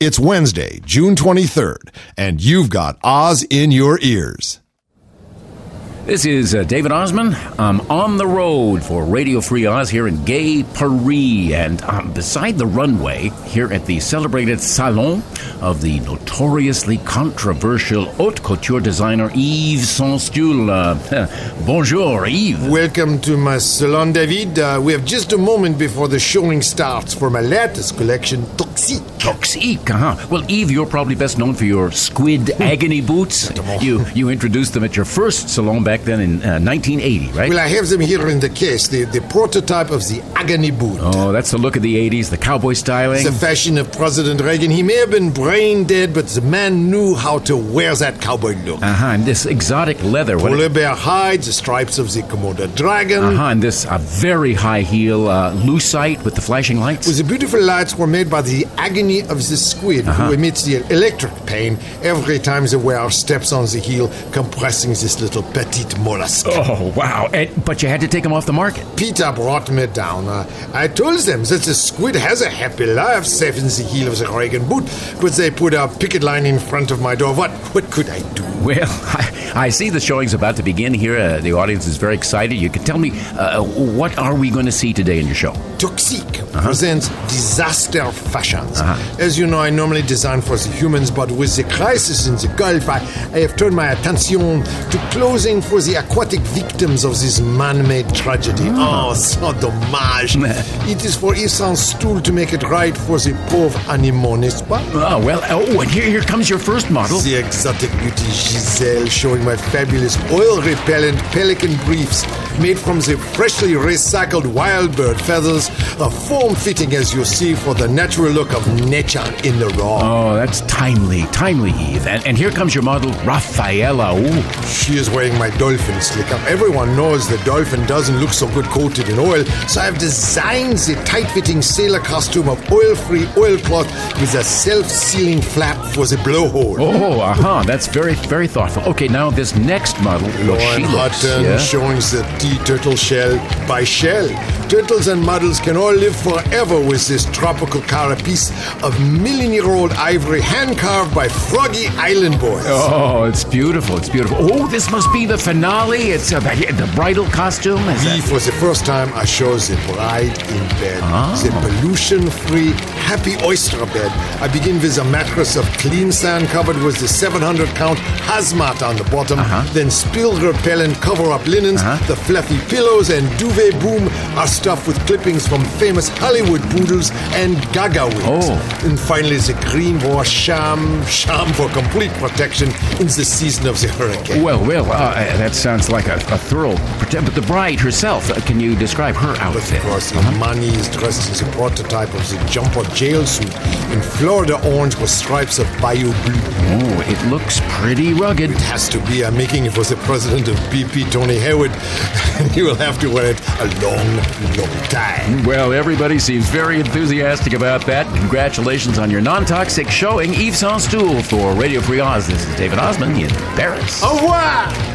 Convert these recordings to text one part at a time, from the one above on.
It's Wednesday, June 23rd, and you've got Oz in your ears. This is uh, David Ossman. I'm on the road for Radio Free Oz here in Gay Paris, and I'm beside the runway here at the celebrated Salon of the notoriously controversial haute couture designer Yves Saint Stool. Uh, bonjour, Yves. Welcome to my salon, David. Uh, we have just a moment before the showing starts for my latest collection, Toxique. Toxique, uh-huh. Well, Yves, you're probably best known for your squid agony boots. You you introduced them at your first salon back then in uh, 1980, right? Well, I have them here in the case, the, the prototype of the agony boot. oh, that's the look of the 80s, the cowboy styling. The fashion of President Reagan. He may have been brain dead, but the man knew how to wear that cowboy look. Uh-huh, and this exotic leather. What, Polar bear hide, the stripes of the Komodo dragon. uh-huh, and this uh, very high heel uh, lucite with the flashing lights. The beautiful lights were made by the agony of the squid Uh-huh. who emits the electric pain every time the wearer steps on the heel, compressing this little petite mollusk. Oh, wow. And, but you had to take them off the market. PETA brought me down. Uh, I told them that the squid has a happy life, safe in the heel of the Reagan boot, but they put a picket line in front of my door. What what could I do? Well, I, I see the showing's about to begin here. Uh, the audience is very excited. You can tell me, uh, what are we going to see today in your show? Toxique presents disaster fashions. As you know, I normally design for the humans, but with the crisis in the Gulf, I, I have turned my attention to clothing for the aquatic victims of this man-made tragedy. Ah. Oh, so dommage. it is for Saint Stool to make it right for the pauvre animaux, n'est-ce pas? Oh, well, oh, and here, here comes your first model. The exotic beauty Giselle showing my fabulous oil repellent pelican briefs made from the freshly recycled wild bird feathers, a form fitting as you see for the natural look of nature in the raw. Oh, that's timely, timely, Yves. And, and here comes your model, Rafaela. Ooh. She is wearing my dolphin slicker. Everyone knows the dolphin doesn't look so good coated in oil, so I've designed the tight fitting sailor costume of oil free oilcloth with a self sealing flap for the blowhole. Oh, uh-huh. That's very, very thoughtful. Okay, now this next model, Lauren looks, Hutton yeah? showing the turtle shell by shell. Turtles and models can all live forever with this tropical carapace of million-year-old ivory hand-carved by Froggy Island boys. Oh, it's beautiful. It's beautiful. Oh, this must be the finale. It's uh, the, bridal costume. Is We, that- for the first time, I show the bride in bed. Ah. The pollution-free, happy oyster bed. I begin with a mattress of clean sand covered with the 700-count hazmat on the bottom. Uh-huh. Then spill-repellent cover-up linens. The fluffy pillows and duvet boom are stuffed with clippings from famous Hollywood poodles and gaga wigs. Oh. And finally, the green wash sham, sham for complete protection in the season of the hurricane. Well, well, uh, that sounds like a, a thorough. But the bride herself, uh, can you describe her outfit? Of course, Imani is dressed as a prototype of the jumper jail suit in Florida orange with stripes of bayou blue. Oh, it looks pretty rugged. It has to be. I'm making it for the president of BP, Tony Hayward. he will have to wear it a long, long time. Well, everybody seems very enthusiastic about that. Congratulations on your non-toxic showing, Yves Saint Stool for Radio Free Oz. This is David Ossman in Paris. Au revoir!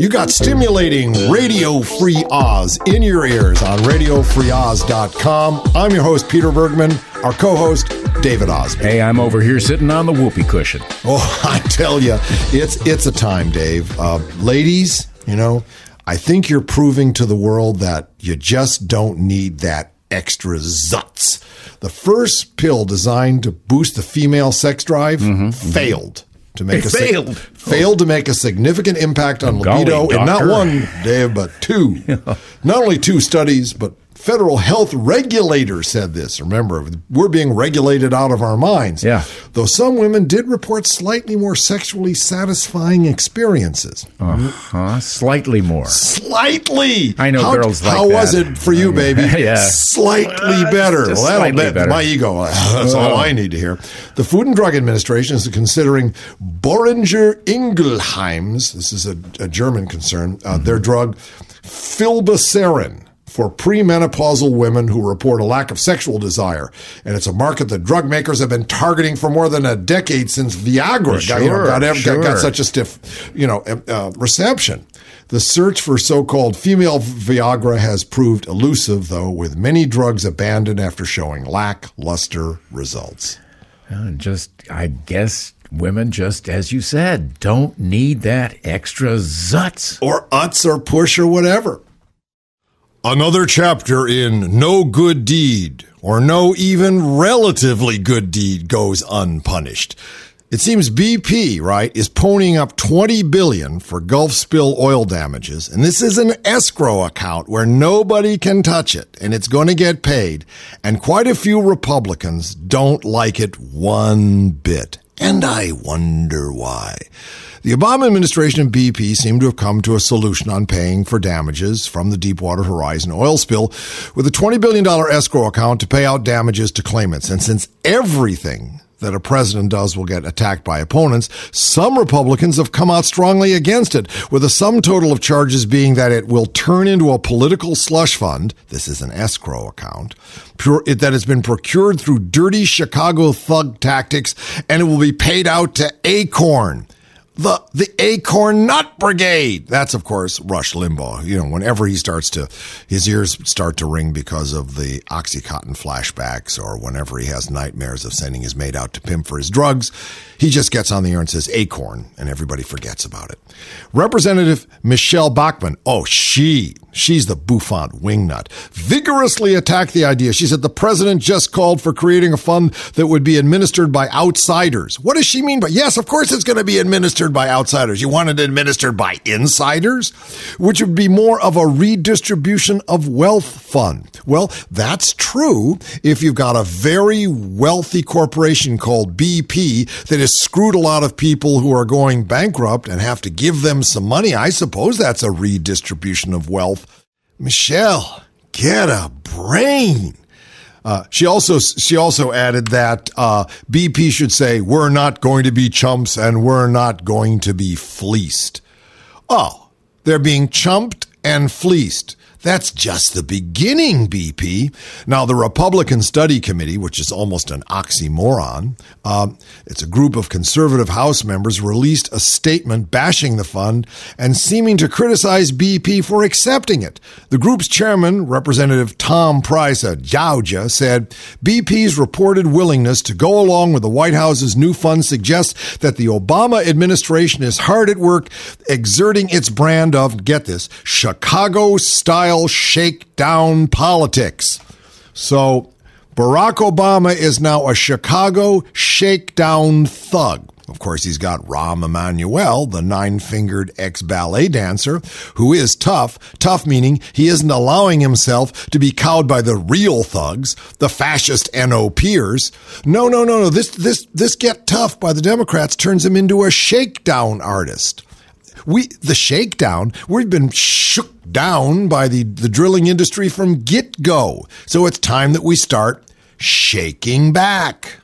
You got stimulating Radio Free Oz in your ears on RadioFreeOz.com. I'm your host, Peter Bergman. Our co host, David Ossman. Hey, I'm over here sitting on the whoopee cushion. Oh, I tell you, it's it's a time, Dave. Uh, ladies, you know, I think you're proving to the world that you just don't need that extra zutz. The first pill designed to boost the female sex drive failed. To make It a failed. failed to make a significant impact on oh, Golly, libido in not one, Dave, but two. Not only two studies, but federal health regulator said this. Remember, we're being regulated out of our minds. Yeah. Though some women did report slightly more sexually satisfying experiences. Huh? Slightly more. Slightly. I know how, girls like How was it for you, baby? Yeah. Slightly Uh, better. just Well, that'll bet better. my ego. That's all I need to hear. The Food and Drug Administration is considering Boehringer Ingelheim's, this is a, a German concern, uh, Mm-hmm. their drug flibanserin for premenopausal women who report a lack of sexual desire. And it's a market that drug makers have been targeting for more than a decade since Viagra got, you know, got, ev- got, got such a stiff, you know, uh, reception. The search for so called female Viagra has proved elusive, though, with many drugs abandoned after showing lackluster results. Uh, just, I guess, women, just as you said, don't need that extra zutz. Or utz or push or whatever. Another chapter in No Good Deed, or No Even Relatively Good Deed, goes unpunished. It seems BP, right, is ponying up 20 billion for Gulf spill oil damages, and this is an escrow account where nobody can touch it, and it's going to get paid. And quite a few Republicans don't like it one bit. And I wonder why. The Obama administration and BP seem to have come to a solution on paying for damages from the Deepwater Horizon oil spill with a $20 billion escrow account to pay out damages to claimants. And since everything that a president does will get attacked by opponents, some Republicans have come out strongly against it, with a sum total of charges being that it will turn into a political slush fund. This is an escrow account pure, that has been procured through dirty Chicago thug tactics, and it will be paid out to Acorn the the Acorn Nut Brigade. That's of course Rush Limbaugh. You know, whenever he starts to his ears start to ring because of the OxyContin flashbacks, or whenever he has nightmares of sending his mate out to pimp for his drugs, he just gets on the air and says Acorn, and everybody forgets about it. Representative Michelle Bachmann. Oh, she she's the bouffant wingnut. Vigorously attacked the idea. She said the president just called for creating a fund that would be administered by outsiders. What does she mean by yes? Of course, it's going to be administered administered by outsiders. You want it administered by insiders, which would be more of a redistribution of wealth fund. Well, that's true if you've got a very wealthy corporation called BP that has screwed a lot of people who are going bankrupt and have to give them some money. I suppose that's a redistribution of wealth. Michelle, get a brain. Uh, she also she also added that uh, BP should say we're not going to be chumps and we're not going to be fleeced. Oh, they're being chumped and fleeced. That's just the beginning, BP. Now, the Republican Study Committee, which is almost an oxymoron, um, it's a group of conservative House members, released a statement bashing the fund and seeming to criticize BP for accepting it. The group's chairman, Representative Tom Price of Georgia, said BP's reported willingness to go along with the White House's new fund suggests that the Obama administration is hard at work exerting its brand of, get this, Chicago style style shakedown politics. So Barack Obama is now a Chicago shakedown thug. Of course, he's got Rahm Emanuel, the nine fingered ex ballet dancer, who is tough. Tough meaning he isn't allowing himself to be cowed by the real thugs, the fascist NOPers. No, no, no, no. This, this, this get tough by the Democrats turns him into a shakedown artist. We, the shakedown, we've been shook down by the, the drilling industry from get go. So it's time that we start shaking back.